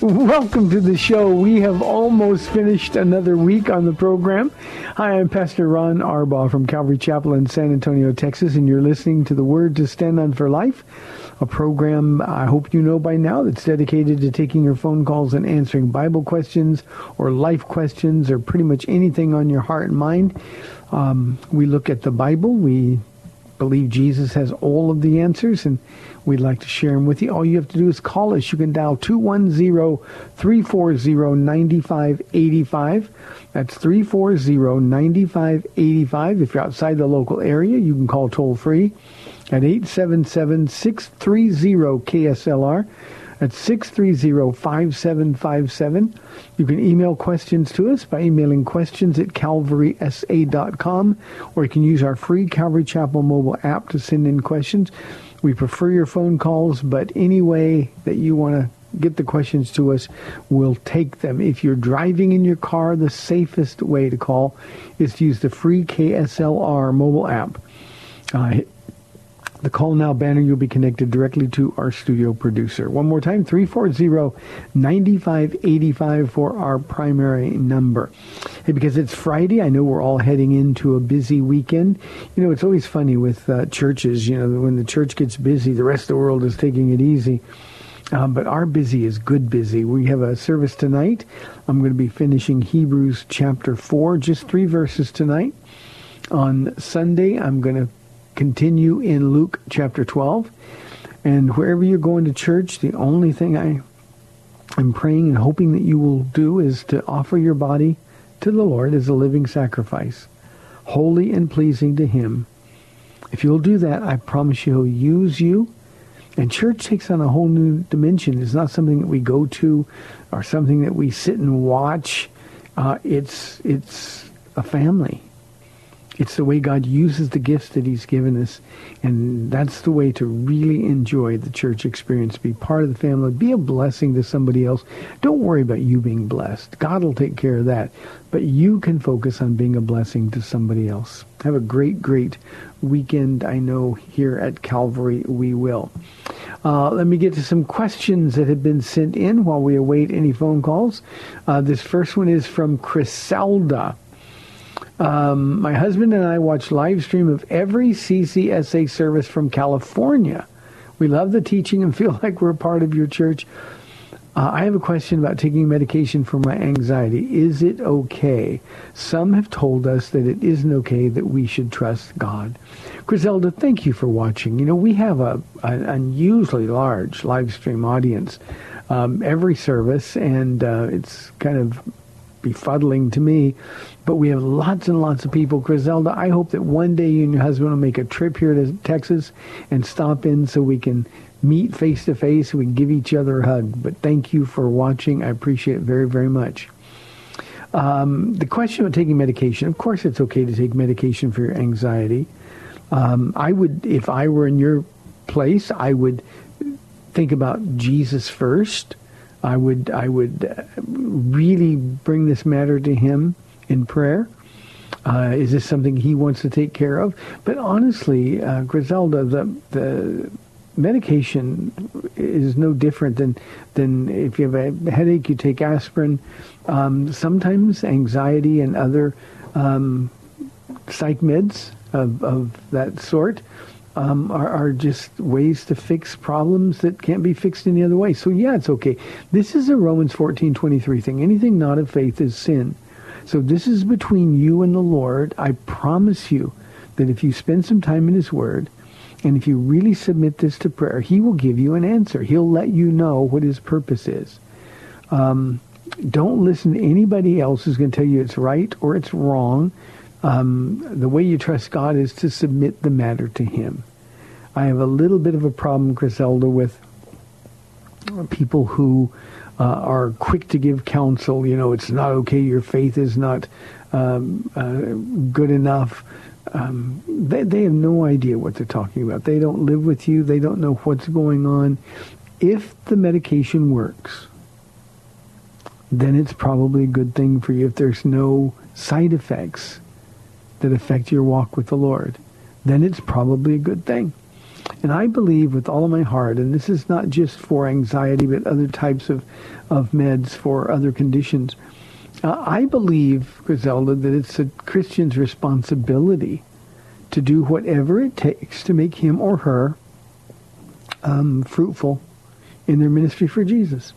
Welcome to the show. We have almost finished another week on the program. Hi, I'm Pastor Ron Arbaugh from Calvary Chapel in San Antonio, Texas, and you're listening to the Word to Stand On for Life, a program I hope you know by now that's dedicated to taking your phone calls and answering Bible questions or life questions or pretty much anything on your heart and mind. Um, we look at the Bible. We believe Jesus has all of the answers, and we'd like to share them with you. All you have to do is call us. You can dial 210-340-9585. That's 340-9585. If you're outside the local area, you can call toll free at 877-630-KSLR. That's 630-5757. You can email questions to us by emailing questions at calvarysa.com, or you can use our free Calvary Chapel mobile app to send in questions. We prefer your phone calls, but any way that you want to get the questions to us, we'll take them. If you're driving in your car, the safest way to call is to use the free KSLR mobile app. Uh, the call now banner, you'll be connected directly to our studio producer. One more time, 340-9585 for our primary number. Hey, because it's Friday, I know we're all heading into a busy weekend. You know, it's always funny with uh, churches, you know, when the church gets busy, the rest of the world is taking it easy. Um, but our busy is good busy. We have a service tonight. I'm going to be finishing Hebrews chapter 4, just three verses tonight. On Sunday, I'm going to continue in Luke chapter 12. And wherever you're going to church, the only thing I am praying and hoping that you will do is to offer your body to the Lord as a living sacrifice, holy and pleasing to him. If you'll do that, I promise you he'll use you. And church takes on a whole new dimension. It's not something that we go to or something that we sit and watch. Uh, it's, it's a family. It's the way God uses the gifts that he's given us. And that's the way to really enjoy the church experience. Be part of the family. Be a blessing to somebody else. Don't worry about you being blessed. God will take care of that. But you can focus on being a blessing to somebody else. Have a great, great weekend. I know here at Calvary we will. Uh, let me get to some questions that have been sent in while we await any phone calls. Uh, this first one is from Griselda. Um, my husband and I watch live stream of every CCSA service from California. We love the teaching and feel like we're part of your church. Uh, I have a question about taking medication for my anxiety. Is it okay? Some have told us that it isn't okay, that we should trust God. Griselda, thank you for watching. You know, we have a, an unusually large live stream audience um, every service, and uh, it's kind of befuddling to me. But we have lots and lots of people. Griselda, I hope that one day you and your husband will make a trip here to Texas and stop in so we can meet face to face. We can give each other a hug. But thank you for watching. I appreciate it very, very much. Um, the question of taking medication, of course it's okay to take medication for your anxiety. Um, I would, if I were in your place, I would think about Jesus first. I would I would uh, really bring this matter to him in prayer. Uh, is this something he wants to take care of? But honestly, uh, Griselda, the the medication is no different than than if you have a headache, you take aspirin. Um, sometimes anxiety and other um, psych meds of, of that sort um, are, are, just ways to fix problems that can't be fixed any other way. So yeah, it's okay. This is a Romans 14:23 thing. Anything not of faith is sin. So this is between you and the Lord. I promise you that if you spend some time in his word and if you really submit this to prayer, he will give you an answer. He'll let you know what his purpose is. Um, don't listen to anybody else who's going to tell you it's right or it's wrong. Um, the way you trust God is to submit the matter to him. I have a little bit of a problem, Griselda, with people who uh, are quick to give counsel. You know, it's not okay. Your faith is not um, uh, good enough. Um, they, they have no idea what they're talking about. They don't live with you. They don't know what's going on. If the medication works, then it's probably a good thing for you. If there's no side effects that affect your walk with the Lord, then it's probably a good thing. And I believe with all of my heart, and this is not just for anxiety, but other types of, of meds for other conditions. Uh, I believe, Griselda, that it's a Christian's responsibility to do whatever it takes to make him or her um, fruitful in their ministry for Jesus.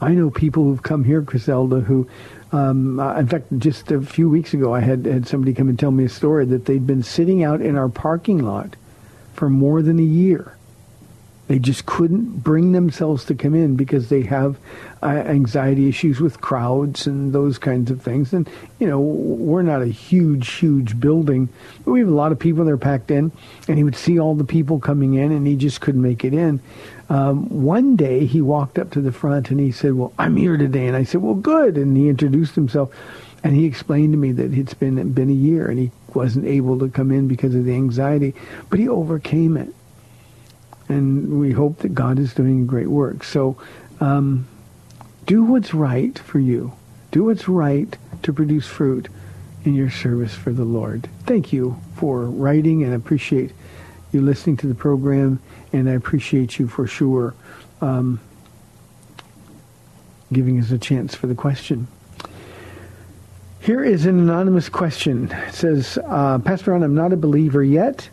I know people who've come here, Griselda, who, um, uh, in fact, just a few weeks ago, I had, had somebody come and tell me a story that they'd been sitting out in our parking lot for more than a year. They just couldn't bring themselves to come in because they have uh, anxiety issues with crowds and those kinds of things. And, you know, we're not a huge, huge building, but we have a lot of people that are packed in. And he would see all the people coming in and he just couldn't make it in. Um, one day he walked up to the front and he said, well, I'm here today. And I said, well, good. And he introduced himself. And he explained to me that it's been been a year and he wasn't able to come in because of the anxiety, but he overcame it. And we hope that God is doing great work. So um, do what's right for you. Do what's right to produce fruit in your service for the Lord. Thank you for writing and I appreciate you listening to the program. And I appreciate you for sure um, giving us a chance for the question. Here is an anonymous question. It says, uh, Pastor Ron, I'm not a believer yet.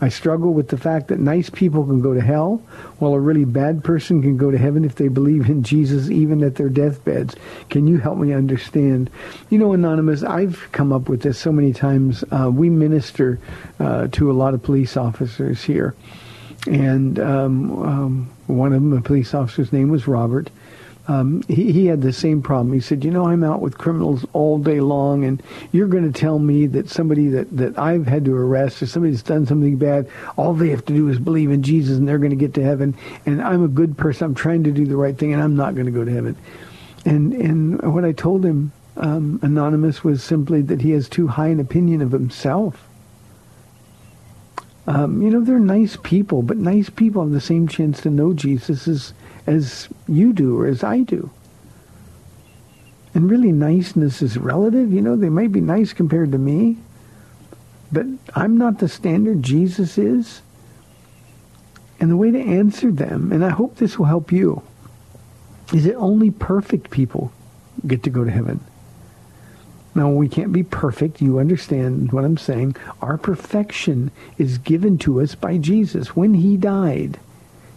I struggle with the fact that nice people can go to hell, while a really bad person can go to heaven if they believe in Jesus even at their deathbeds. Can you help me understand? You know, Anonymous, I've come up with this so many times. Uh, we minister uh, to a lot of police officers here. And um, um, one of them, a police officer's name was Robert um, he, he had the same problem. He said, you know, I'm out with criminals all day long, and you're going to tell me that somebody that, that I've had to arrest or somebody that's done something bad, all they have to do is believe in Jesus and they're going to get to heaven, and I'm a good person. I'm trying to do the right thing, and I'm not going to go to heaven. And, and what I told him, um, Anonymous, was simply that he has too high an opinion of himself. Um, you know, they're nice people, but nice people have the same chance to know Jesus as as you do or as I do. And really niceness is relative. You know, they may be nice compared to me, but I'm not the standard Jesus is. And the way to answer them, and I hope this will help you, is that only perfect people get to go to heaven. Now, we can't be perfect. You understand what I'm saying. Our perfection is given to us by Jesus. When he died,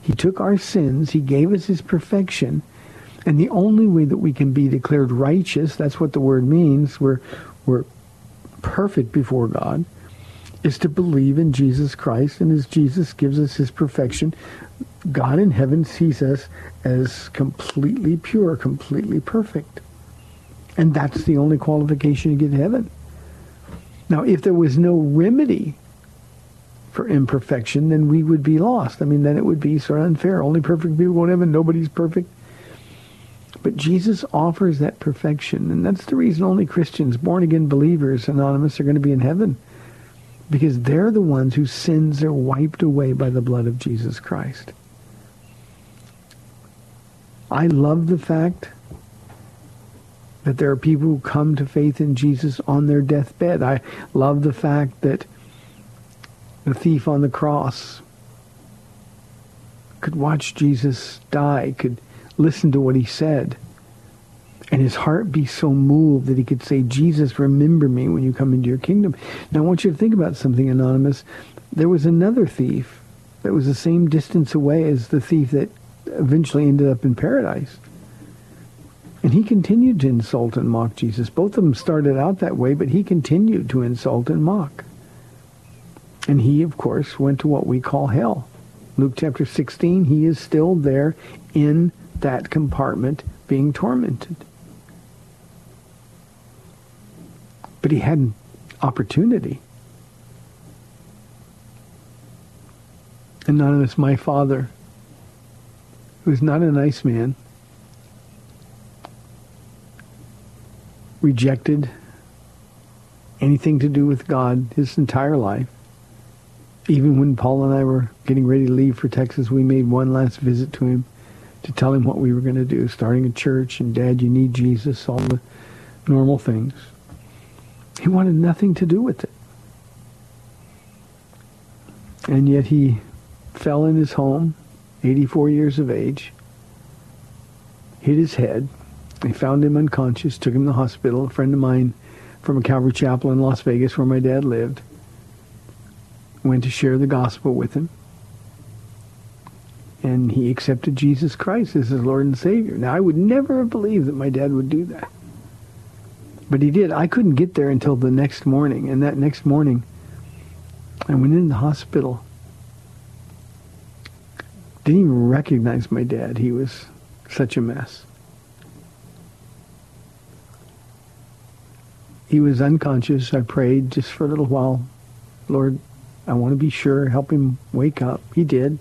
he took our sins. He gave us his perfection. And the only way that we can be declared righteous, that's what the word means, we're, we're perfect before God, is to believe in Jesus Christ. And as Jesus gives us his perfection, God in heaven sees us as completely pure, completely perfect. And that's the only qualification to get to heaven. Now, if there was no remedy imperfection, then we would be lost. I mean, then it would be sort of unfair. Only perfect people go to heaven. Nobody's perfect. But Jesus offers that perfection. And that's the reason only Christians, born-again believers, anonymous, are going to be in heaven. Because they're the ones whose sins are wiped away by the blood of Jesus Christ. I love the fact that there are people who come to faith in Jesus on their deathbed. I love the fact that the thief on the cross could watch Jesus die, could listen to what he said, and his heart be so moved that he could say, Jesus, remember me when you come into your kingdom. Now I want you to think about something, Anonymous. There was another thief that was the same distance away as the thief that eventually ended up in paradise. And he continued to insult and mock Jesus. Both of them started out that way, but he continued to insult and mock. And he, of course, went to what we call hell. Luke chapter 16, he is still there in that compartment being tormented. But he had an opportunity. Anonymous, my father, who is not a nice man, rejected anything to do with God his entire life. Even when Paul and I were getting ready to leave for Texas, we made one last visit to him to tell him what we were going to do, starting a church, and Dad, you need Jesus, all the normal things. He wanted nothing to do with it. And yet he fell in his home, 84 years of age, hit his head. They found him unconscious, took him to the hospital. A friend of mine from a Calvary Chapel in Las Vegas, where my dad lived, went to share the gospel with him. And he accepted Jesus Christ as his Lord and Savior. Now, I would never have believed that my dad would do that. But he did. I couldn't get there until the next morning. And that next morning, I went in the hospital. Didn't even recognize my dad. He was such a mess. He was unconscious. I prayed just for a little while. Lord, I want to be sure. Help him wake up. He did.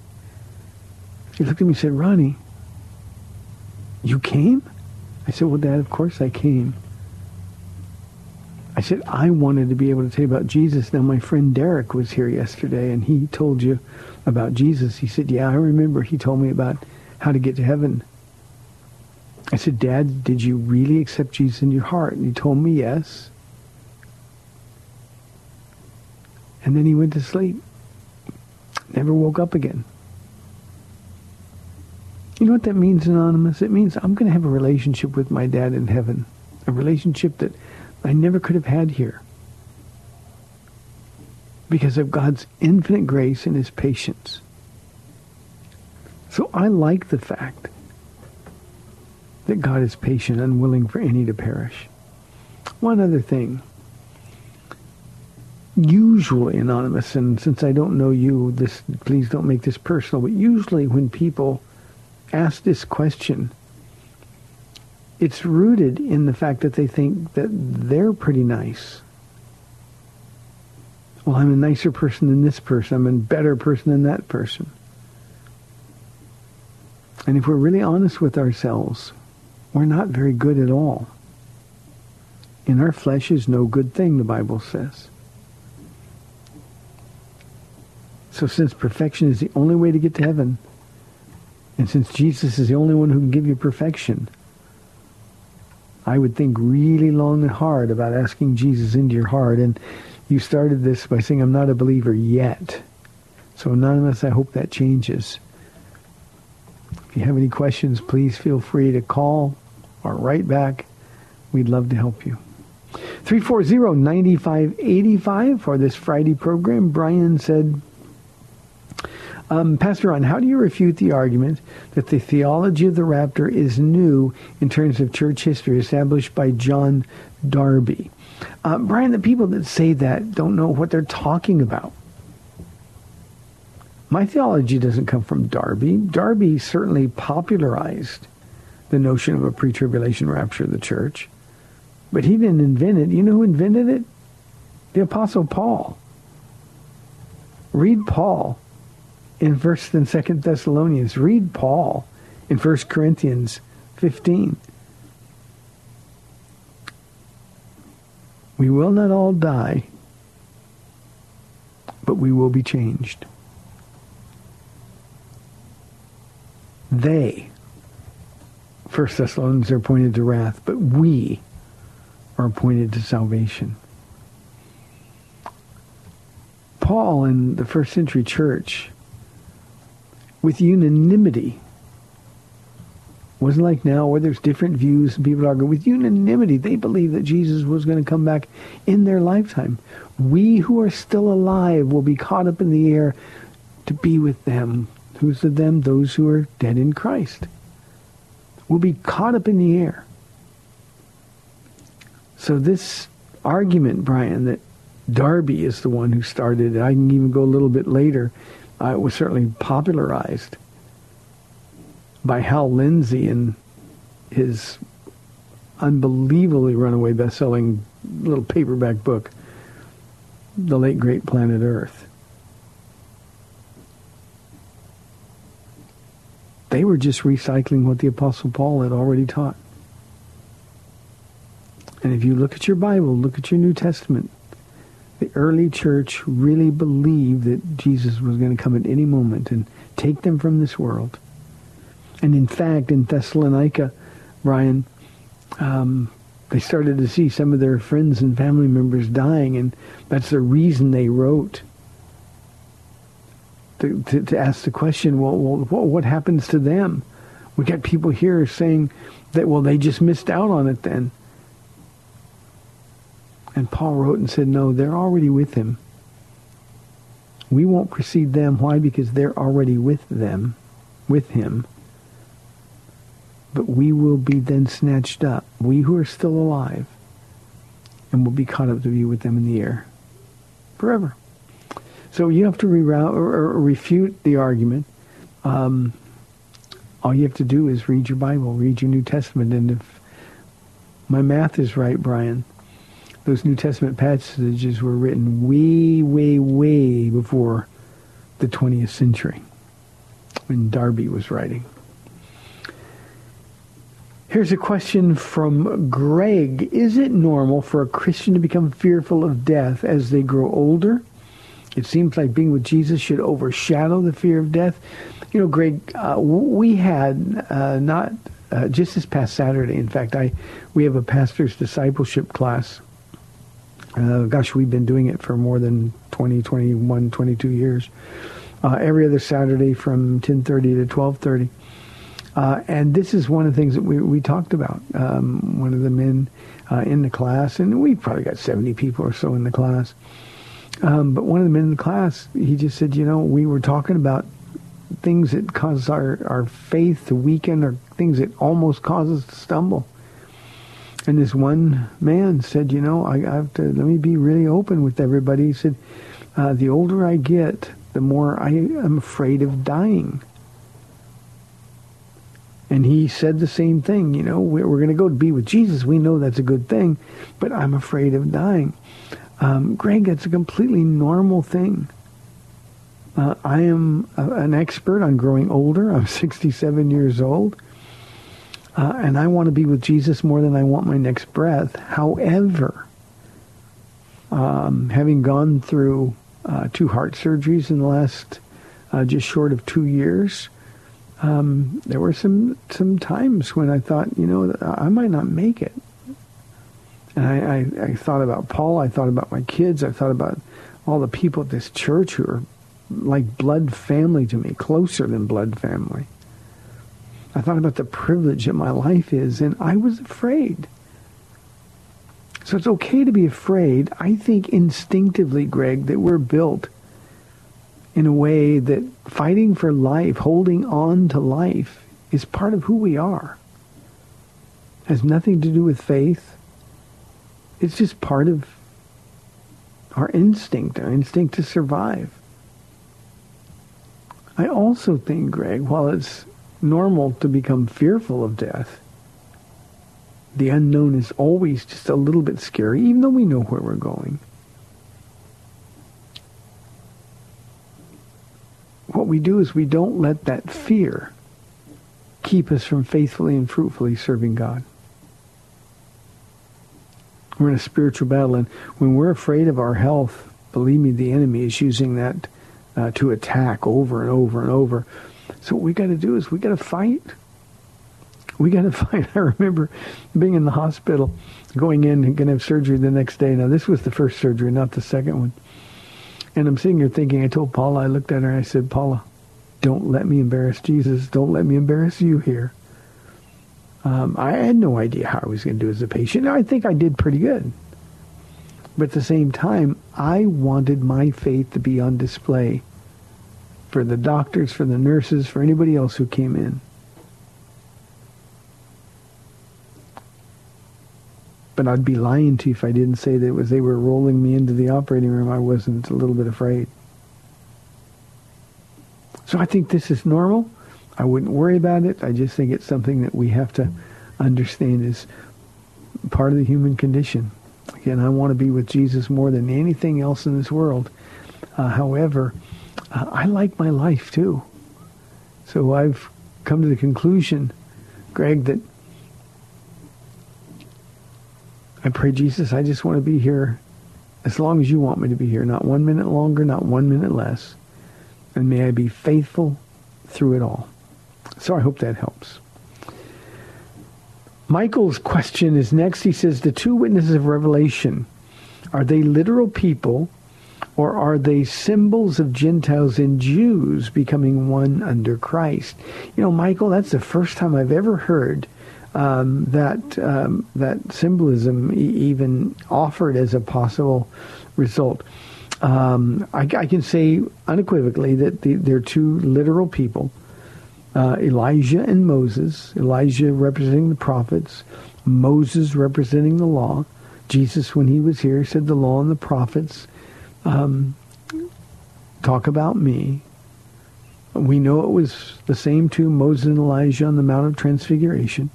He looked at me and said, Ronnie, you came? I said, well, Dad, of course I came. I said, I wanted to be able to tell you about Jesus. Now, my friend Derek was here yesterday, and he told you about Jesus. He said, yeah, I remember. He told me about how to get to heaven. I said, Dad, did you really accept Jesus in your heart? And he told me yes. And then he went to sleep. Never woke up again. You know what that means, Anonymous? It means I'm going to have a relationship with my dad in heaven. A relationship that I never could have had here. Because of God's infinite grace and his patience. So I like the fact that God is patient, unwilling for any to perish. One other thing. Usually, Anonymous, and since I don't know you, this please don't make this personal, but usually when people ask this question, it's rooted in the fact that they think that they're pretty nice. Well, I'm a nicer person than this person. I'm a better person than that person. And if we're really honest with ourselves, we're not very good at all. In our flesh is no good thing, the Bible says. So since perfection is the only way to get to heaven, and since Jesus is the only one who can give you perfection, I would think really long and hard about asking Jesus into your heart. And you started this by saying, I'm not a believer yet. So Anonymous, I hope that changes. If you have any questions, please feel free to call or write back. We'd love to help you. 340-9585 for this Friday program. Brian said, um, Pastor Ron, how do you refute the argument that the theology of the rapture is new in terms of church history established by John Darby? Uh, Brian, the people that say that don't know what they're talking about. My theology doesn't come from Darby. Darby certainly popularized the notion of a pre-tribulation rapture of the church. But he didn't invent it. You know who invented it? The Apostle Paul. Read Paul in First and Second Thessalonians. Read Paul in First Corinthians 15. We will not all die, but we will be changed. They, First Thessalonians are appointed to wrath, but we are appointed to salvation. Paul in the first century church, with unanimity, wasn't like now where there's different views and people argue. With unanimity, they believe that Jesus was going to come back in their lifetime. We who are still alive will be caught up in the air to be with them. Who's the them? Those who are dead in Christ. Will be caught up in the air. So this argument, Brian, that Darby is the one who started it, I can even go a little bit later, uh, it was certainly popularized by Hal Lindsey in his unbelievably runaway best-selling little paperback book, The Late Great Planet Earth. They were just recycling what the Apostle Paul had already taught. And if you look at your Bible, look at your New Testament, the early church really believed that Jesus was going to come at any moment and take them from this world. And in fact, in Thessalonica, Brian, um, they started to see some of their friends and family members dying, and that's the reason they wrote to, to, to ask the question, well, well, what happens to them? We got people here saying that, well, they just missed out on it then. And Paul wrote and said, no, they're already with him. We won't precede them. Why? Because they're already with them, with him. But we will be then snatched up, we who are still alive, and will be caught up to be with them in the air forever. So you have to reroute or, refute the argument. Um, all you have to do is read your Bible, read your New Testament, and if my math is right, Brian, those New Testament passages were written way, way, way before the 20th century when Darby was writing. Here's a question from Greg. Is it normal for a Christian to become fearful of death as they grow older? It seems like being with Jesus should overshadow the fear of death. You know, Greg, uh, we had uh, not uh, just this past Saturday. In fact, I we have a pastor's discipleship class. Uh, gosh, we've been doing it for more than 20, 21, 22 years. Uh, every other Saturday from 10:30 to 12:30. Uh, and this is one of the things that we, we talked about. Um, one of the men uh, in the class, and we probably got 70 people or so in the class. Um, but one of the men in the class, he just said, you know, we were talking about things that cause our, our faith to weaken or things that almost cause us to stumble. And this one man said, you know, I, I have to, let me be really open with everybody. He said, uh, the older I get, the more I am afraid of dying. And he said the same thing, you know, we're, we're going to go to be with Jesus. We know that's a good thing, but I'm afraid of dying. Um, Greg, that's a completely normal thing. Uh, I am a, an expert on growing older. I'm 67 years old. Uh, and I want to be with Jesus more than I want my next breath. However, um, having gone through uh, two heart surgeries in the last uh, just short of two years, um, there were some some times when I thought, you know, I might not make it. And I, I, I thought about Paul. I thought about my kids. I thought about all the people at this church who are like blood family to me, closer than blood family. I thought about the privilege that my life is, and I was afraid. So it's okay to be afraid. I think instinctively, Greg, that we're built in a way that fighting for life, holding on to life, is part of who we are. Has nothing to do with faith. It's just part of our instinct, our instinct to survive. I also think, Greg, while it's normal to become fearful of death, the unknown is always just a little bit scary, even though we know where we're going. What we do is we don't let that fear keep us from faithfully and fruitfully serving God. We're in a spiritual battle, and when we're afraid of our health, believe me, the enemy is using that uh, to attack over and over and over. So what we got to do is we got to fight. We got to fight. I remember being in the hospital, going in and going to have surgery the next day. Now this was the first surgery, not the second one. And I'm sitting here thinking. I told Paula. I looked at her. and I said, Paula, don't let me embarrass Jesus. Don't let me embarrass you here. Um, I had no idea how I was going to do as a patient. I think I did pretty good. But at the same time, I wanted my faith to be on display for the doctors, for the nurses, for anybody else who came in. But I'd be lying to you if I didn't say that was they were rolling me into the operating room. I wasn't a little bit afraid. So I think this is normal. I wouldn't worry about it. I just think it's something that we have to understand is part of the human condition. Again, I want to be with Jesus more than anything else in this world. Uh, however, I like my life too. So I've come to the conclusion, Greg, that I pray, Jesus, I just want to be here as long as you want me to be here. Not one minute longer, not one minute less. And may I be faithful through it all. So I hope that helps. Michael's question is next. He says, the two witnesses of Revelation, are they literal people or are they symbols of Gentiles and Jews becoming one under Christ? You know, Michael, that's the first time I've ever heard um, that um, that symbolism e- even offered as a possible result. Um, I, I, can say unequivocally that the, they're two literal people uh, Elijah and Moses. Elijah representing the prophets, Moses representing the law. Jesus, when he was here, said the law and the prophets um, talk about me. We know it was the same two, Moses and Elijah, on the Mount of Transfiguration.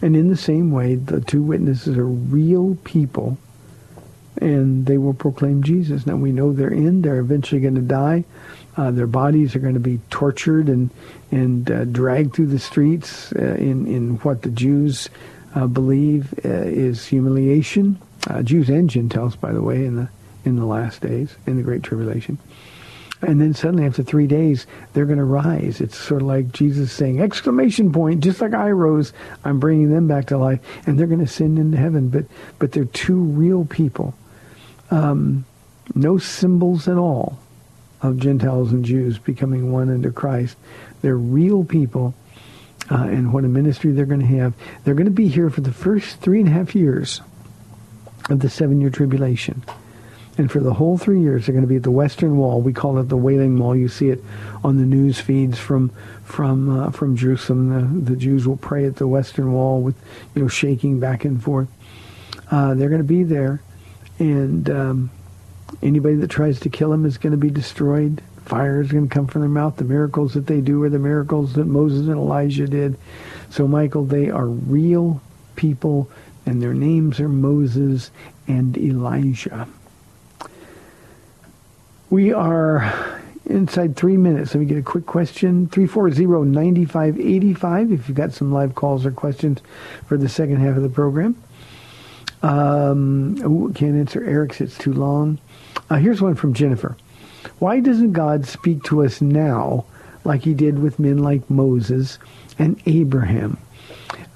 And in the same way, the two witnesses are real people, and they will proclaim Jesus. Now, we know they're in. They're eventually going to die. Uh, their bodies are going to be tortured and and uh, dragged through the streets uh, in in what the Jews uh, believe uh, is humiliation. Uh, Jews and Gentiles, by the way, in the in the last days, in the Great Tribulation. And then suddenly, after three days, they're going to rise. It's sort of like Jesus saying, exclamation point, just like I rose, I'm bringing them back to life. And they're going to ascend into heaven. But, but they're two real people. Um, no symbols at all of Gentiles and Jews becoming one under Christ. They're real people, uh, and what a ministry they're going to have. They're going to be here for the first three and a half years of the seven-year tribulation. And for the whole three years, they're going to be at the Western Wall. We call it the Wailing Wall. You see it on the news feeds from from uh, from Jerusalem. The, the Jews will pray at the Western Wall with you know shaking back and forth. Uh, they're going to be there, and um, Anybody that tries to kill him is going to be destroyed. Fire is going to come from their mouth. The miracles that they do are the miracles that Moses and Elijah did. So, Michael, they are real people, and their names are Moses and Elijah. We are inside three minutes. Let me get a quick question. 340-9585 if you've got some live calls or questions for the second half of the program. Um, ooh, can't answer Eric's. It's too long. Uh, here's one from Jennifer. Why doesn't God speak to us now like he did with men like Moses and Abraham?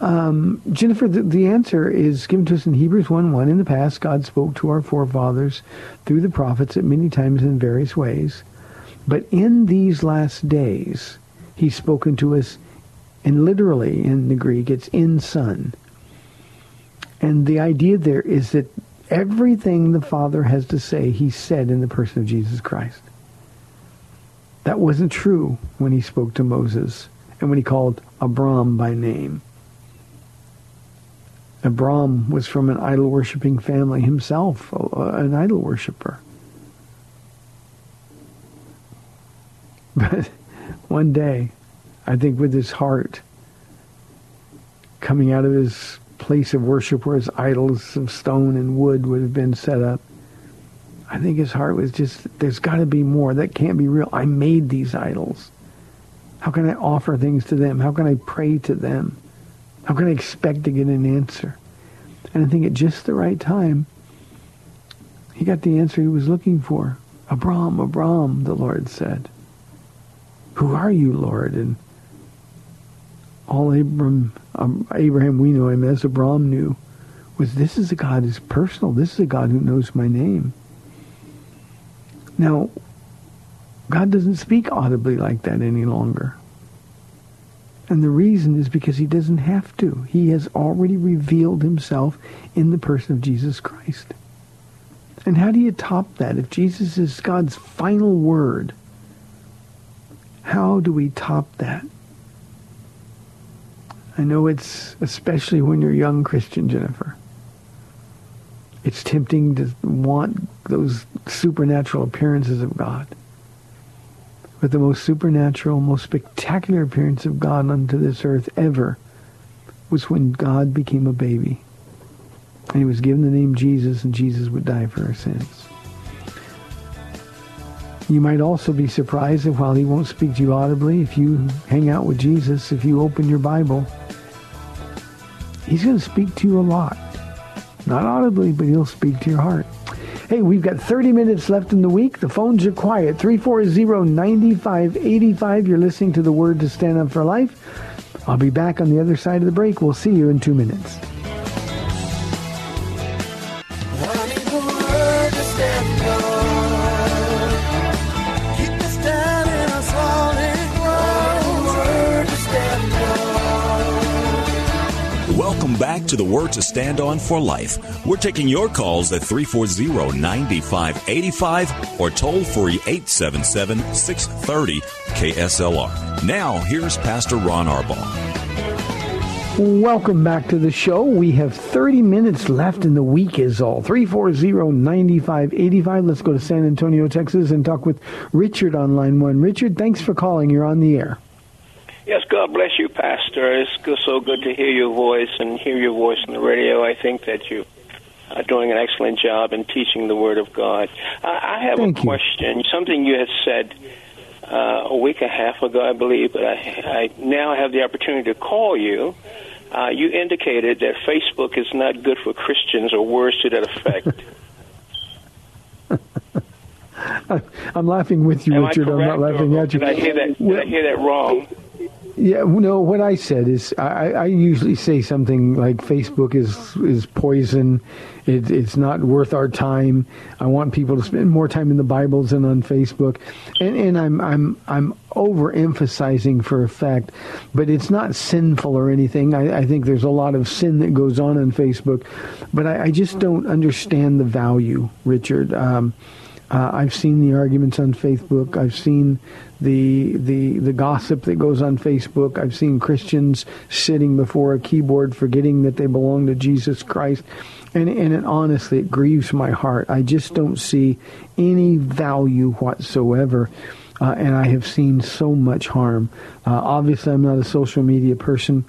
Um, Jennifer, the, the, answer is given to us in Hebrews 1.1. In the past, God spoke to our forefathers through the prophets at many times in various ways. But in these last days, he's spoken to us, and literally in the Greek, it's in Son. And the idea there is that Everything the Father has to say, he said in the person of Jesus Christ. That wasn't true when he spoke to Moses and when he called Abram by name. Abram was from an idol-worshipping family himself, an idol worshiper. But one day, I think with his heart coming out of his place of worship where his idols of stone and wood would have been set up. I think his heart was just, there's got to be more. That can't be real. I made these idols. How can I offer things to them? How can I pray to them? How can I expect to get an answer? And I think at just the right time, he got the answer he was looking for. Abram, Abram, the Lord said. Who are you, Lord? And all Abram, um, Abraham we know him as Abram knew was this is a God who's personal. This is a God who knows my name. Now, God doesn't speak audibly like that any longer. And the reason is because he doesn't have to. He has already revealed himself in the person of Jesus Christ. And how do you top that? If Jesus is God's final word, how do we top that? I know it's especially when you're young Christian, Jennifer. It's tempting to want those supernatural appearances of God. But the most supernatural, most spectacular appearance of God unto this earth ever was when God became a baby. And he was given the name Jesus, and Jesus would die for our sins. You might also be surprised that while he won't speak to you audibly, if you hang out with Jesus, if you open your Bible, he's going to speak to you a lot. Not audibly, but he'll speak to your heart. Hey, we've got 30 minutes left in the week. The phones are quiet. 340-9585. You're listening to the Word to Stand Up for Life. I'll be back on the other side of the break. We'll see you in two minutes. To the Word to Stand On for Life. We're taking your calls at 340-9585 or toll free 877-630 KSLR. Now, here's Pastor Ron Arbaugh. Welcome back to the show. We have 30 minutes left in the week is all. 340-9585. Let's go to San Antonio, Texas and talk with Richard on line one. Richard, thanks for calling. You're on the air. Yes, God bless you, Pastor. It's so good to hear your voice and hear your voice on the radio. I think that you are doing an excellent job in teaching the Word of God. I, I have Thank a you. question. Something you had said uh, a week and a half ago, I believe, but I, I now have the opportunity to call you. Uh, you indicated that Facebook is not good for Christians or words to that effect. I'm laughing with you, Am Richard. I'm not laughing at you. Did I hear that? Did I hear that wrong? Yeah, no. What I said is, I, I usually say something like Facebook is is poison. It, it's not worth our time. I want people to spend more time in the Bibles than on Facebook, and and I'm I'm I'm overemphasizing for effect, but it's not sinful or anything. I, I think there's a lot of sin that goes on on Facebook, but I, I just don't understand the value, Richard. Um, uh, I've seen the arguments on Facebook. I've seen the the the gossip that goes on Facebook. I've seen Christians sitting before a keyboard forgetting that they belong to Jesus Christ. And and it, honestly, it grieves my heart. I just don't see any value whatsoever. Uh, and I have seen so much harm. Uh, obviously, I'm not a social media person,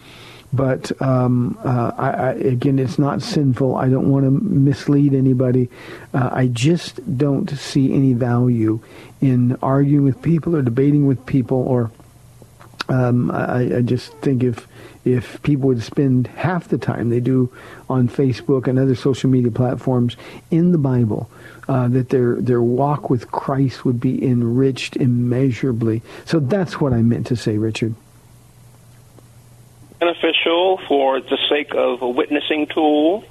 but um, uh, I, I, again, it's not sinful. I don't want to mislead anybody. Uh, I just don't see any value in arguing with people or debating with people. Or um, I, I just think if if people would spend half the time they do on Facebook and other social media platforms in the Bible, uh, that their their walk with Christ would be enriched immeasurably. So that's what I meant to say, Richard. Beneficial for the sake of a witnessing tool.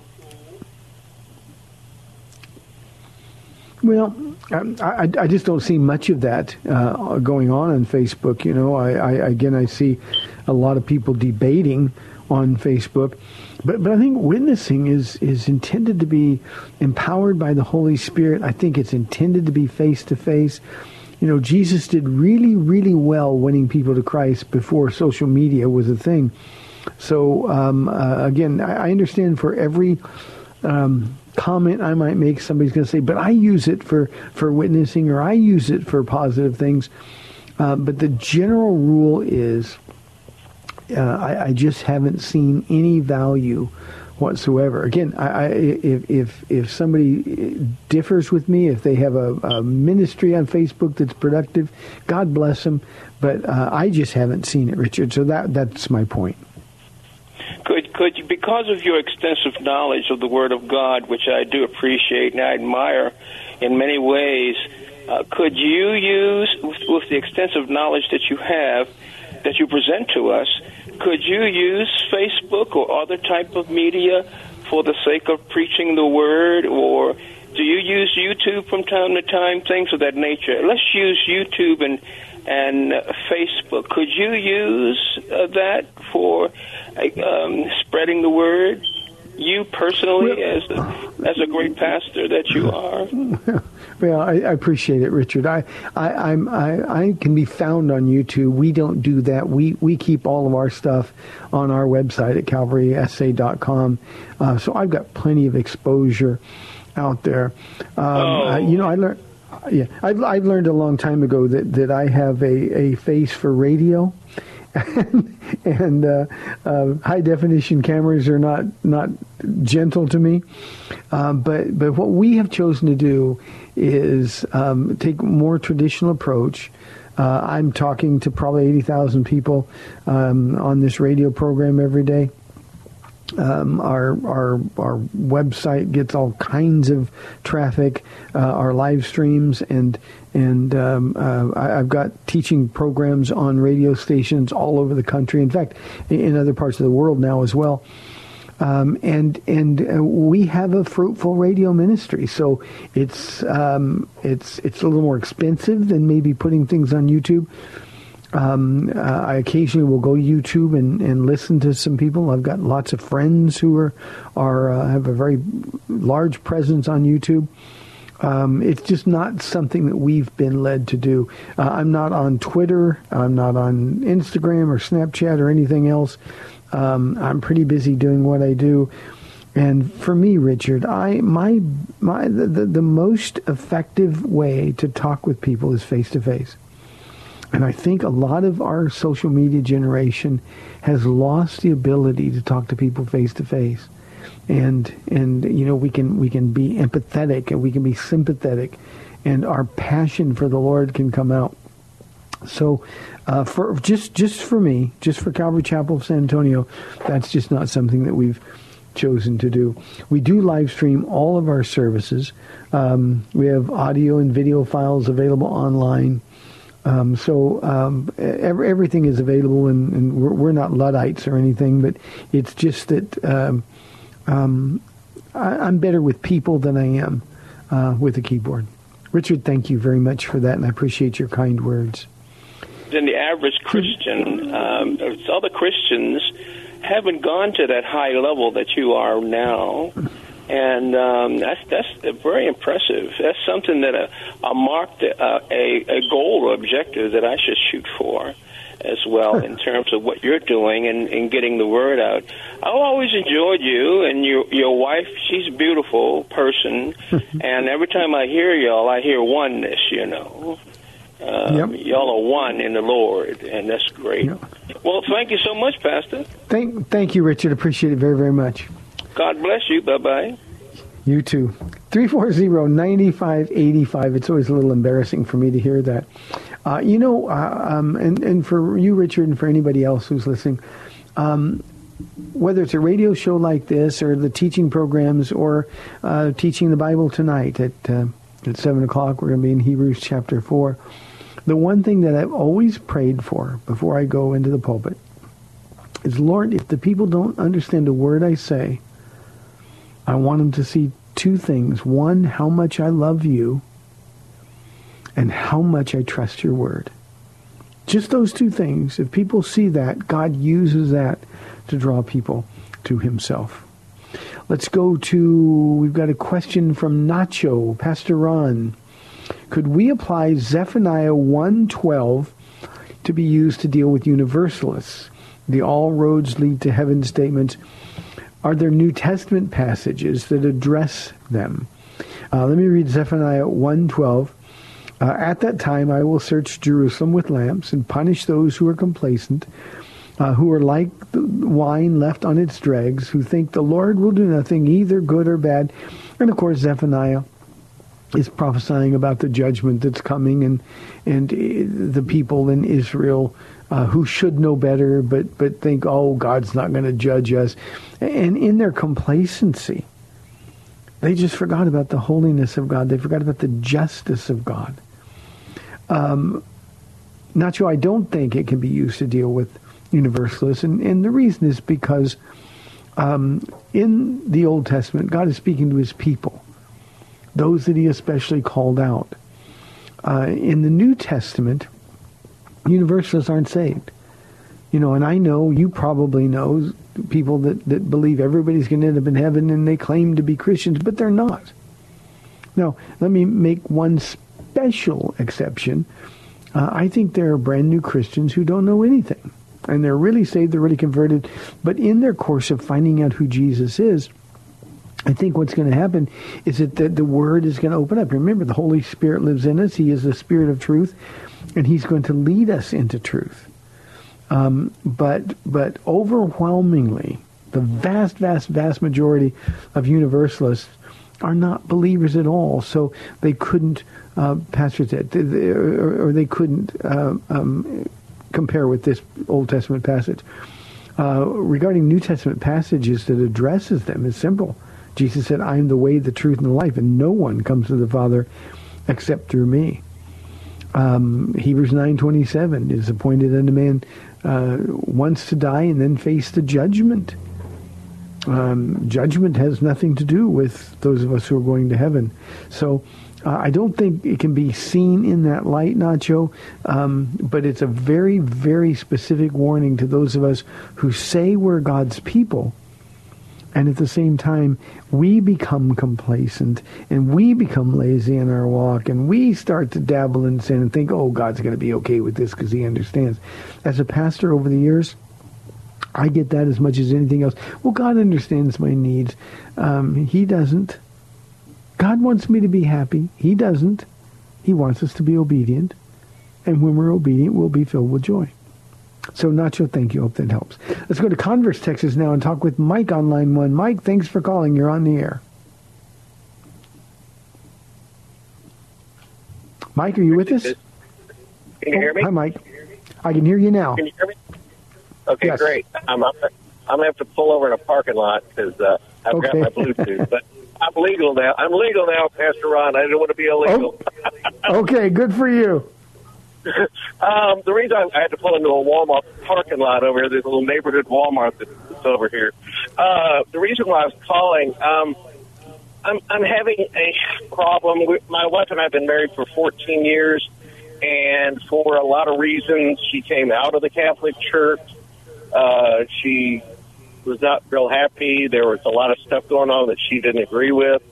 Well, um, I, I just don't see much of that uh, going on on Facebook. You know, I, I again I see a lot of people debating on Facebook, but but I think witnessing is is intended to be empowered by the Holy Spirit. I think it's intended to be face to face. You know, Jesus did really really well winning people to Christ before social media was a thing. So um, uh, again, I, I understand for every um, comment I might make, somebody's going to say, "But I use it for for witnessing, or I use it for positive things." Uh, but the general rule is, uh, I, I just haven't seen any value whatsoever. Again, I, I, if if if somebody differs with me, if they have a, a ministry on Facebook that's productive, God bless them. But uh, I just haven't seen it, Richard. So that that's my point. Could could you, because of your extensive knowledge of the Word of God, which I do appreciate and I admire in many ways, uh, could you use with, with the extensive knowledge that you have, that you present to us, could you use Facebook or other type of media for the sake of preaching the word, or use YouTube from time to time? Things of that nature. Let's use YouTube and and uh, Facebook. Could you use uh, that for uh, um, spreading the word? You personally, as a, as a great pastor that you are. Well, I, I appreciate it, Richard. I, I, I'm, I, I can be found on YouTube. We don't do that. We, we keep all of our stuff on our website at calvarysa.com. Uh, so I've got plenty of exposure out there. Um, Oh. uh, you know, I learned. Yeah, I, I learned a long time ago that, that I have a, a face for radio, and, and uh, uh, high definition cameras are not not gentle to me. Um, but but what we have chosen to do is um, take a more traditional approach. Uh, I'm talking to probably eighty thousand people um, on this radio program every day. Um, our our our website gets all kinds of traffic. Uh, our live streams and and um, uh, I, I've got teaching programs on radio stations all over the country. In fact, in, in other parts of the world now as well. Um, and and uh, we have a fruitful radio ministry, so it's um, it's it's a little more expensive than maybe putting things on YouTube. Um, uh, I occasionally will go YouTube and, and listen to some people. I've got lots of friends who are are uh, have a very large presence on YouTube. Um, it's just not something that we've been led to do. Uh, I'm not on Twitter. I'm not on Instagram or Snapchat or anything else. Um, I'm pretty busy doing what I do. And for me, Richard, I my my the, the, the most effective way to talk with people is face to face. And I think a lot of our social media generation has lost the ability to talk to people face to face. And and you know we can we can be empathetic and we can be sympathetic and our passion for the Lord can come out. So uh, for just just for me, just for Calvary Chapel of San Antonio, that's just not something that we've chosen to do. We do live stream all of our services. Um, we have audio and video files available online. Um, so um, every, everything is available, and, and we're, we're not Luddites or anything, but it's just that um, um, I, I'm better with people than I am uh, with a keyboard. Richard, thank you very much for that, and I appreciate your kind words. Than the average Christian, um, other Christians haven't gone to that high level that you are now. And um, that's that's very impressive. That's something that a, a marked uh, a a goal or objective that I should shoot for as well in terms of what you're doing and, and getting the word out. I've always enjoyed you and your your wife. She's a beautiful person, and every time I hear y'all, I hear oneness. You know, um, Yep. y'all are one in the Lord, and that's great. Yep. Well, thank you so much, Pastor. Thank, thank you, Richard. Appreciate it very, very much. God bless you. Bye bye. You too. 340-9585. It's always a little embarrassing for me to hear that. Uh, you know, uh, um, and, and for you, Richard, and for anybody else who's listening, um, whether it's a radio show like this or the teaching programs or uh, teaching the Bible tonight at, uh, at 7 o'clock, we're going to be in Hebrews chapter 4. The one thing that I've always prayed for before I go into the pulpit is, Lord, if the people don't understand a word I say, I want them to see two things. One, how much I love you, and how much I trust your word. Just those two things. If people see that, God uses that to draw people to himself. Let's go to, we've got a question from Nacho, Pastor Ron. Could we apply Zephaniah 1.12 to be used to deal with universalists? The all roads lead to heaven statements are there New Testament passages that address them? Uh, let me read Zephaniah 1.12. Uh, At that time I will search Jerusalem with lamps and punish those who are complacent, uh, who are like wine left on its dregs, who think the Lord will do nothing, either good or bad. And of course Zephaniah is prophesying about the judgment that's coming and and uh, the people in Israel uh, who should know better but but think oh God's not going to judge us. And in their complacency they just forgot about the holiness of God. They forgot about the justice of God. Um, Nacho I don't think it can be used to deal with Universalists, and, and the reason is because um, in the Old Testament, God is speaking to his people, those that he especially called out. Uh, in the New Testament, Universalists aren't saved. You know, and I know you probably know people that, that believe everybody's going to end up in heaven and they claim to be Christians, but they're not. Now, let me make one special exception. Uh, I think there are brand new Christians who don't know anything. And they're really saved, they're really converted. But in their course of finding out who Jesus is, I think what's going to happen is that the, the Word is going to open up. Remember, the Holy Spirit lives in us. He is the Spirit of truth, and He's going to lead us into truth. Um, but but overwhelmingly, the vast, vast, vast majority of Universalists are not believers at all. So they couldn't, uh, Pastor or, or they couldn't uh, um, compare with this Old Testament passage. Uh, regarding New Testament passages that addresses them it's simple. Jesus said, I am the way, the truth, and the life, and no one comes to the Father except through me. Um, Hebrews 9.27 is appointed unto man uh, once to die and then face the judgment. Um, judgment has nothing to do with those of us who are going to heaven. So uh, I don't think it can be seen in that light, Nacho, um, but it's a very, very specific warning to those of us who say we're God's people and at the same time, we become complacent and we become lazy in our walk and we start to dabble in sin and think, oh, God's going to be okay with this because he understands. As a pastor over the years, I get that as much as anything else. Well, God understands my needs. Um, he doesn't. God wants me to be happy. He doesn't. He wants us to be obedient. And when we're obedient, we'll be filled with joy. So, Nacho, thank you. Hope that helps. Let's go to Converse, Texas now and talk with Mike on line one. Mike, thanks for calling. You're on the air. Mike, are you with us? Can you hear me? Hi, Mike. I can hear you now. Can you hear me? Okay, Yes. great. I'm I'm gonna have to pull over in a parking lot because uh, I've Okay. got my Bluetooth. but I'm legal now. I'm legal now, Pastor Ron. I don't want to be illegal. Okay, good for you. um, the reason I, I had to pull into a Walmart parking lot over here, there's a little neighborhood Walmart that's over here. Uh, the reason why I was calling, um, I'm, I'm having a problem. With, my wife and I have been married for 14 years, and for a lot of reasons, she came out of the Catholic Church. Uh, she was not real happy. There was a lot of stuff going on that she didn't agree with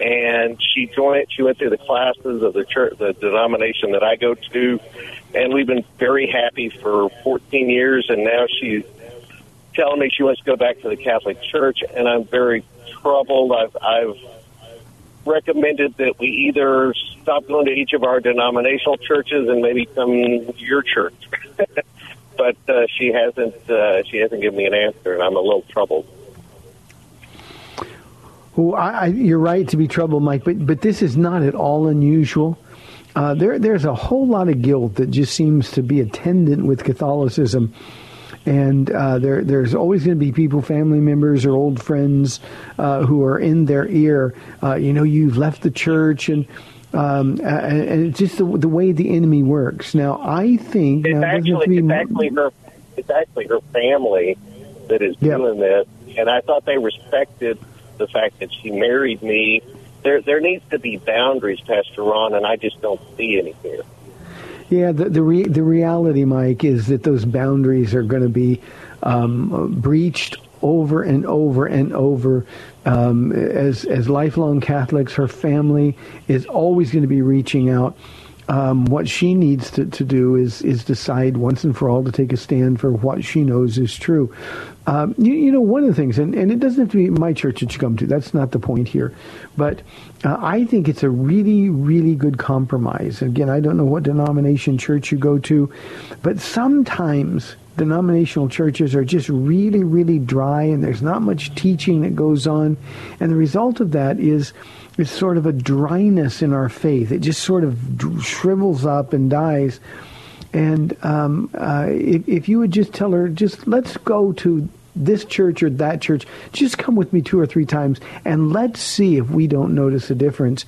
and she joined. She went through the classes of the church, the denomination that I go to, and we've been very happy for 14 years. And now she's telling me she wants to go back to the Catholic Church, and I'm very troubled. I've, I've recommended that we either stop going to each of our denominational churches and maybe come to your church. but uh, she hasn't. Uh, she hasn't given me an answer, and I'm a little troubled. Well, I, I, you're right to be troubled, Mike, but but this is not at all unusual. Uh, there there's a whole lot of guilt that just seems to be attendant with Catholicism, and uh, there there's always going to be people, family members or old friends, uh, who are in their ear. Uh, you know, you've left the church, and um, and, and it's just the, the way the enemy works. Now, I think It's now, it doesn't have to actually it's actually her it's actually her family that is Yeah. doing this, and I thought they respected the fact that she married me. There there needs to be boundaries, Pastor Ron, and I just don't see any here. Yeah, the the, re- the reality, Mike, is that those boundaries are going to be um, breached over and over and over. Um, as as lifelong Catholics, her family is always going to be reaching out. Um, what she needs to, to do is is decide once and for all to take a stand for what she knows is true. Um, you, you know, one of the things, and, and it doesn't have to be my church that you come to. That's not the point here. But uh, I think it's a really, really good compromise. Again, I don't know what denomination church you go to, but sometimes denominational churches are just really, really dry, and there's not much teaching that goes on. And the result of that is is sort of a dryness in our faith. It just sort of shrivels up and dies. And um, uh, if, if you would just tell her, just let's go to this church or that church, just come with me two or three times and let's see if we don't notice a difference.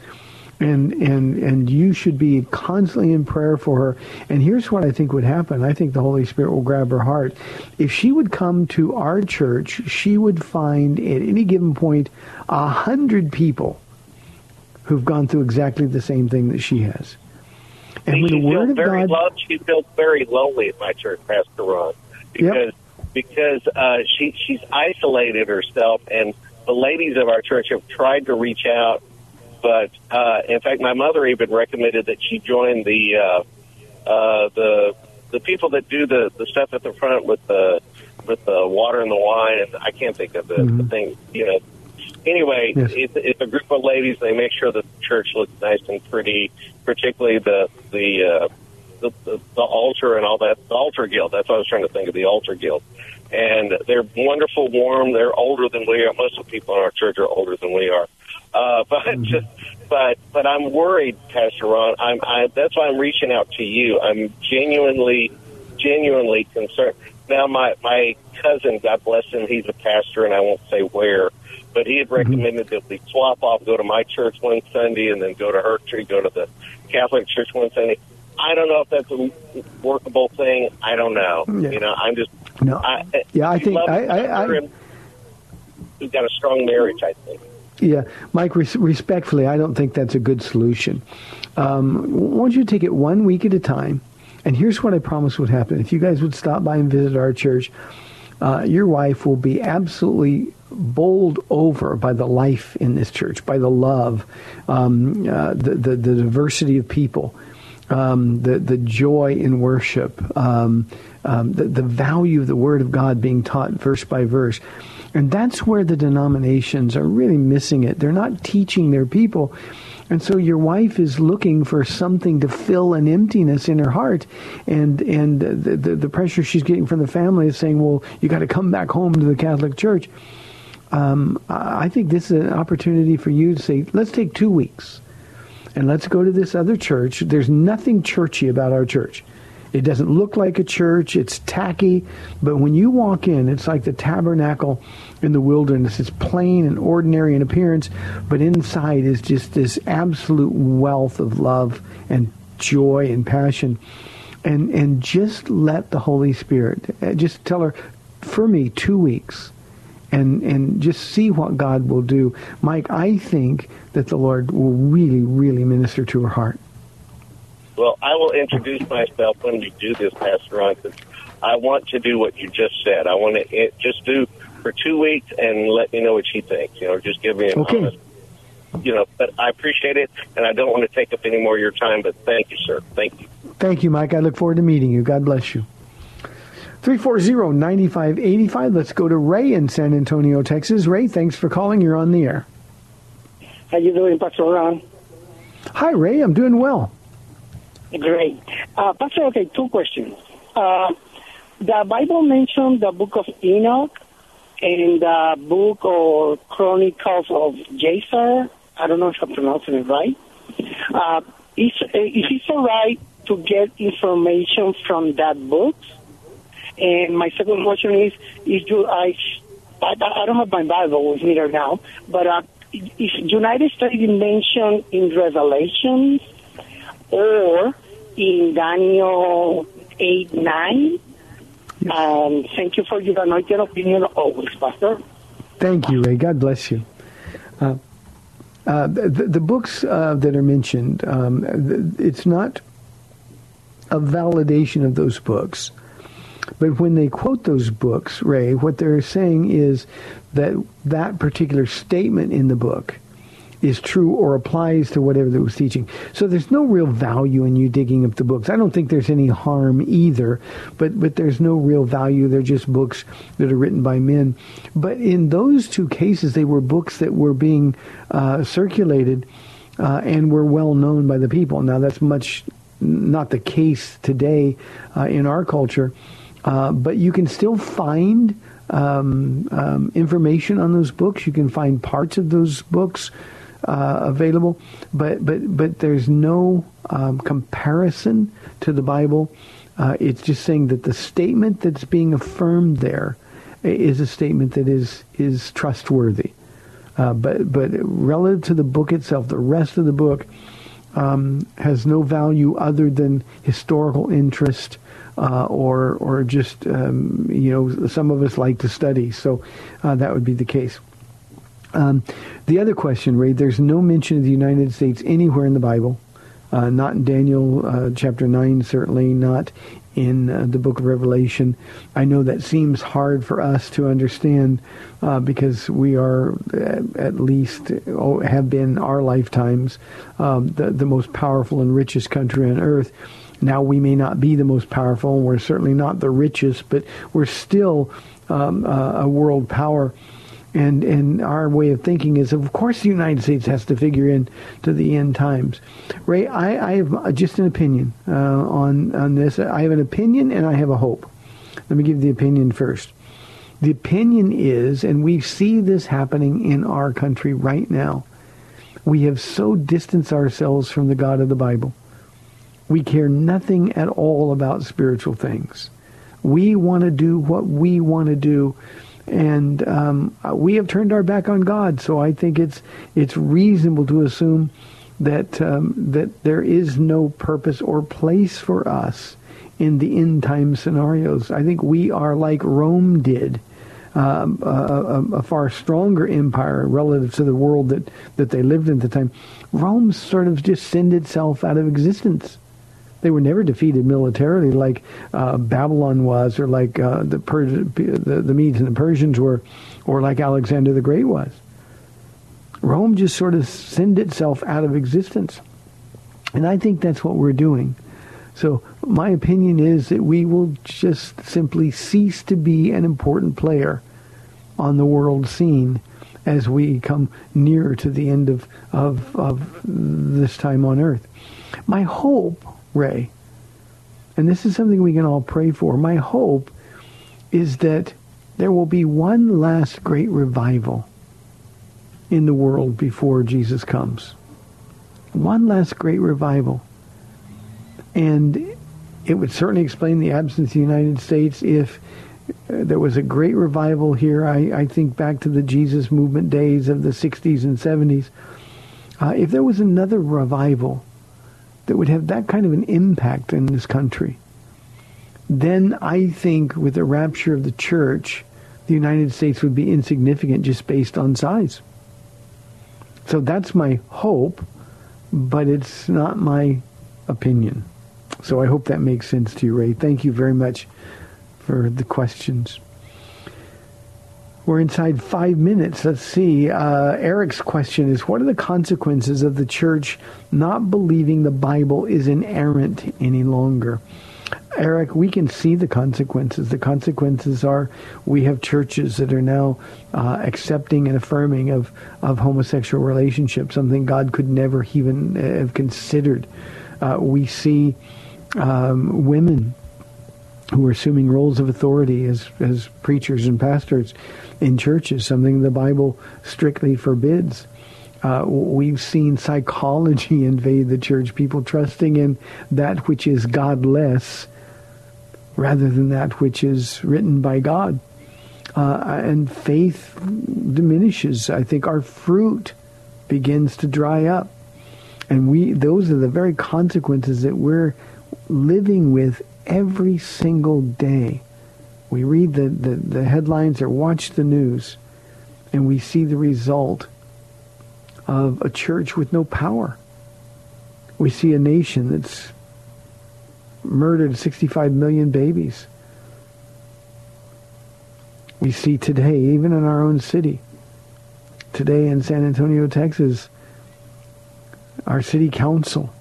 and and and you should be constantly in prayer for her. And here's what I think would happen. I think the Holy Spirit will grab her heart. If she would come to our church, she would find at any given point a hundred people who've gone through exactly the same thing that she has. And See, when the she Word of very God, loved. She feels very lonely at my church, Pastor Ron, because because uh, she she's isolated herself, and the ladies of our church have tried to reach out, but uh, in fact, my mother even recommended that she join the uh, uh, the the people that do the the stuff at the front with the with the water and the wine, and I can't think of the, the thing, you know. Anyway, Yes. it's, it's a group of ladies. They make sure the church looks nice and pretty, particularly the the uh, the, the, the altar and all that. The altar guild. That's what I was trying to think of. The altar guild, and they're wonderful, warm. They're older than we are. Most of the people in our church are older than we are. Uh, but but but I'm worried, Pastor Ron. I'm I, that's why I'm reaching out to you. I'm genuinely genuinely concerned. Now, my my cousin, God bless him, he's a pastor, and I won't say where, but he had recommended that we swap off, go to my church one Sunday, and then go to her church, go to the Catholic church one Sunday. I don't know if that's a workable thing. I don't know. Yeah. You know, I'm just. No. I, Yeah, I think- I- I- I- we've got a strong marriage. I think. Yeah, Mike, res- respectfully, I don't think that's a good solution. Um, why don't you take it one week at a time? And here's what I promise would happen. If you guys would stop by and visit our church, uh, your wife will be absolutely bowled over by the life in this church, by the love, um, uh, the, the, the diversity of people, um, the, the joy in worship, um, um, the, the value of the Word of God being taught verse by verse. And that's where the denominations are really missing it. They're not teaching their people. And so your wife is looking for something to fill an emptiness in her heart. And, and the, the, the pressure she's getting from the family is saying, well, you got to come back home to the Catholic Church. Um, I I think this is an opportunity for you to say, let's take two weeks and let's go to this other church. There's nothing churchy about our church. It doesn't look like a church. It's tacky. But when you walk in, it's like the tabernacle in the wilderness. It's plain and ordinary in appearance, but inside is just this absolute wealth of love and joy and passion. And, and just let the Holy Spirit, uh, just tell her, for me, two weeks and and just see what God will do. Mike, I think that the Lord will really, really minister to her heart. Well, I will introduce myself when we do this, Pastor Ron, 'cause I want to do what you just said. I want to eh, it, just do for two weeks and let me know what she thinks. You know, just give me an Okay. honest. You know, but I appreciate it, and I don't want to take up any more of your time. But thank you, sir. Thank you. Thank you, Mike. I look forward to meeting you. God bless you. 340-9585. Let's go to Ray in San Antonio, Texas. Ray, thanks for calling. You're on the air. How you doing, Pastor Ron? Hi, Ray. I'm doing well. Great. Uh, Pastor, okay, two questions. Uh, the Bible mentioned the book of Enoch and the book or Chronicles of Jazer. I don't know if I'm pronouncing it right. Uh, is, uh, is it all right to get information from that book? And my second question is, is you, I, I, I don't have my Bible with me right now, but uh, is United States mentioned in Revelations or in Daniel 8 9. Um, thank you for your anointed opinion always, Pastor. Thank you, Ray. God bless you. Uh, uh, the, the books uh, that are mentioned, um, it's not a validation of those books. But when they quote those books, Ray, what they're saying is that that particular statement in the book is true or applies to whatever they was teaching. So there's no real value in you digging up the books. I don't think there's any harm either, but but there's no real value. They're just books that are written by men. But in those two cases, they were books that were being uh, circulated uh, and were well known by the people. Now that's much not the case today uh, in our culture, uh, but you can still find um, um, information on those books. You can find parts of those books uh, available, but but but there's no um, comparison to the Bible. Uh, it's just saying that the statement that's being affirmed there is a statement that is is trustworthy. Uh, but but relative to the book itself, the rest of the book um, has no value other than historical interest uh, or or just um, you know some of us like to study. So uh, that would be the case. Um, the other question, Ray, there's no mention of the United States anywhere in the Bible. Uh, not in Daniel uh, chapter 9, certainly not in uh, the book of Revelation. I know that seems hard for us to understand uh, because we are, at, at least, oh, have been our lifetimes, um, the, the most powerful and richest country on earth. Now we may not be the most powerful, and we're certainly not the richest, but we're still um, a world power. And and our way of thinking is, of course, the United States has to figure in to the end times. Ray, I, I have just an opinion uh, on on this. I have an opinion and I have a hope. Let me give the opinion first. The opinion is, and we see this happening in our country right now. We have so distanced ourselves from the God of the Bible. We care nothing at all about spiritual things. We want to do what we want to do and um, we have turned our back on God. So I think it's it's reasonable to assume that um, that there is no purpose or place for us in the end time scenarios. I think we are like Rome did. Um, a, a, a, far stronger empire relative to the world that, that they lived in at the time. Rome sort of just sent itself out of existence. They were never defeated militarily like uh, Babylon was, or like uh, the, the, the Medes and the Persians were, or like Alexander the Great was. Rome just sort of sent itself out of existence. And I think that's what we're doing. So my opinion is that we will just simply cease to be an important player on the world scene as we come nearer to the end of, of, of this time on earth. My hope Ray. And this is something we can all pray for. My hope is that there will be one last great revival in the world before Jesus comes. One last great revival. And it would certainly explain the absence of the United States if there was a great revival here. I, I think back to the Jesus movement days of the 60s and 70s. Uh, if there was another revival that would have that kind of an impact in this country, then I think with the rapture of the church, the United States would be insignificant just based on size. So that's my hope, but it's not my opinion. So I hope that makes sense to you, Ray. Thank you very much for the questions. We're inside five minutes. Let's see. Uh, Eric's question is What are the consequences of the church not believing the Bible is inerrant any longer? Eric, we can see the consequences. The consequences are we have churches that are now uh, accepting and affirming of, of homosexual relationships, something God could never even have considered. Uh, we see um, women who are assuming roles of authority as, as preachers and pastors in churches, something the Bible strictly forbids. Uh, we've seen psychology invade the church, people trusting in that which is godless rather than that which is written by God. Uh, and faith diminishes. I think our fruit begins to dry up. And we those are the very consequences that we're living with every single day. We read the, the, the headlines or watch the news, and we see the result of a church with no power. We see a nation that's murdered 65 million babies. We see today, even in our own city, today in San Antonio, Texas, our city council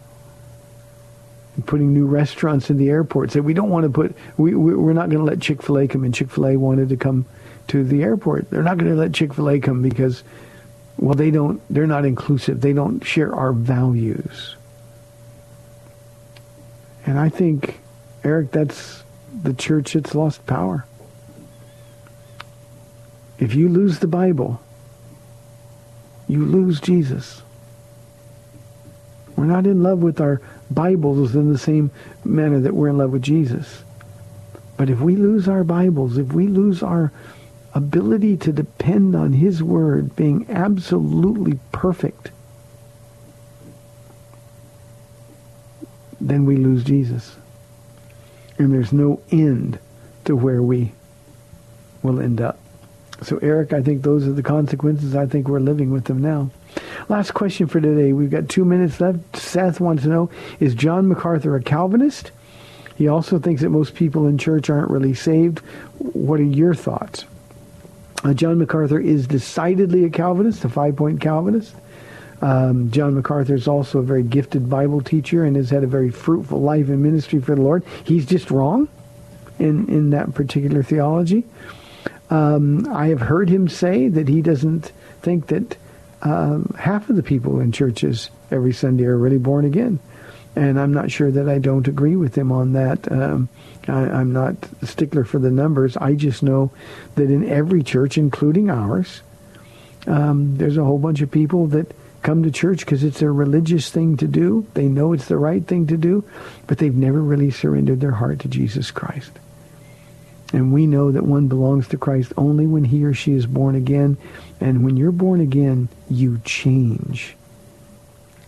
putting new restaurants in the airport. Said we don't want to put we we're not going to let Chick Fil A come in. Chick Fil A wanted to come to the airport. They're not going to let Chick Fil A come because well they don't they're not inclusive. They don't share our values. And I think Eric that's the church that's lost power. If you lose the Bible, you lose Jesus. We're not in love with our Bibles in the same manner that we're in love with Jesus. But if we lose our Bibles, if we lose our ability to depend on his word being absolutely perfect, then we lose Jesus. And there's no end to where we will end up. So, Eric, I think those are the consequences. I think we're living with them now. Last question for today. We've got two minutes left. Seth wants to know, is John MacArthur a Calvinist? He also thinks that most people in church aren't really saved. What are your thoughts? Uh, John MacArthur is decidedly a Calvinist, a five-point Calvinist. Um, John MacArthur is also a very gifted Bible teacher and has had a very fruitful life in ministry for the Lord. He's just wrong in, in that particular theology. Um, I have heard him say that he doesn't think that um, half of the people in churches every Sunday are really born again. And I'm not sure that I don't agree with him on that. Um, I, I'm not a stickler for the numbers. I just know that in every church, including ours, um, there's a whole bunch of people that come to church because it's a religious thing to do. They know it's the right thing to do, but they've never really surrendered their heart to Jesus Christ. And we know that one belongs to Christ only when he or she is born again. And when you're born again, you change.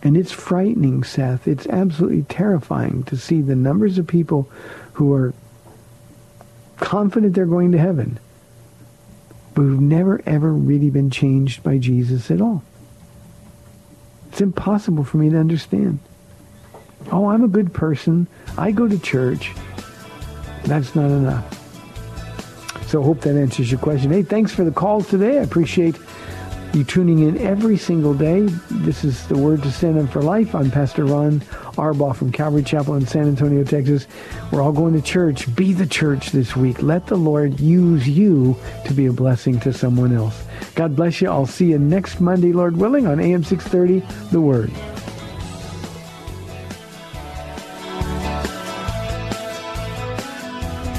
And it's frightening, Seth. It's absolutely terrifying to see the numbers of people who are confident they're going to heaven, but who've never, ever really been changed by Jesus at all. It's impossible for me to understand. Oh, I'm a good person. I go to church. That's not enough. So hope that answers your question. Hey, thanks for the calls today. I appreciate you tuning in every single day. This is the Word to Stand On for Life. I'm Pastor Ron Arbaugh from Calvary Chapel in San Antonio, Texas. We're all going to church. Be the church this week. Let the Lord use you to be a blessing to someone else. God bless you. I'll see you next Monday, Lord willing, on AM 630, The Word.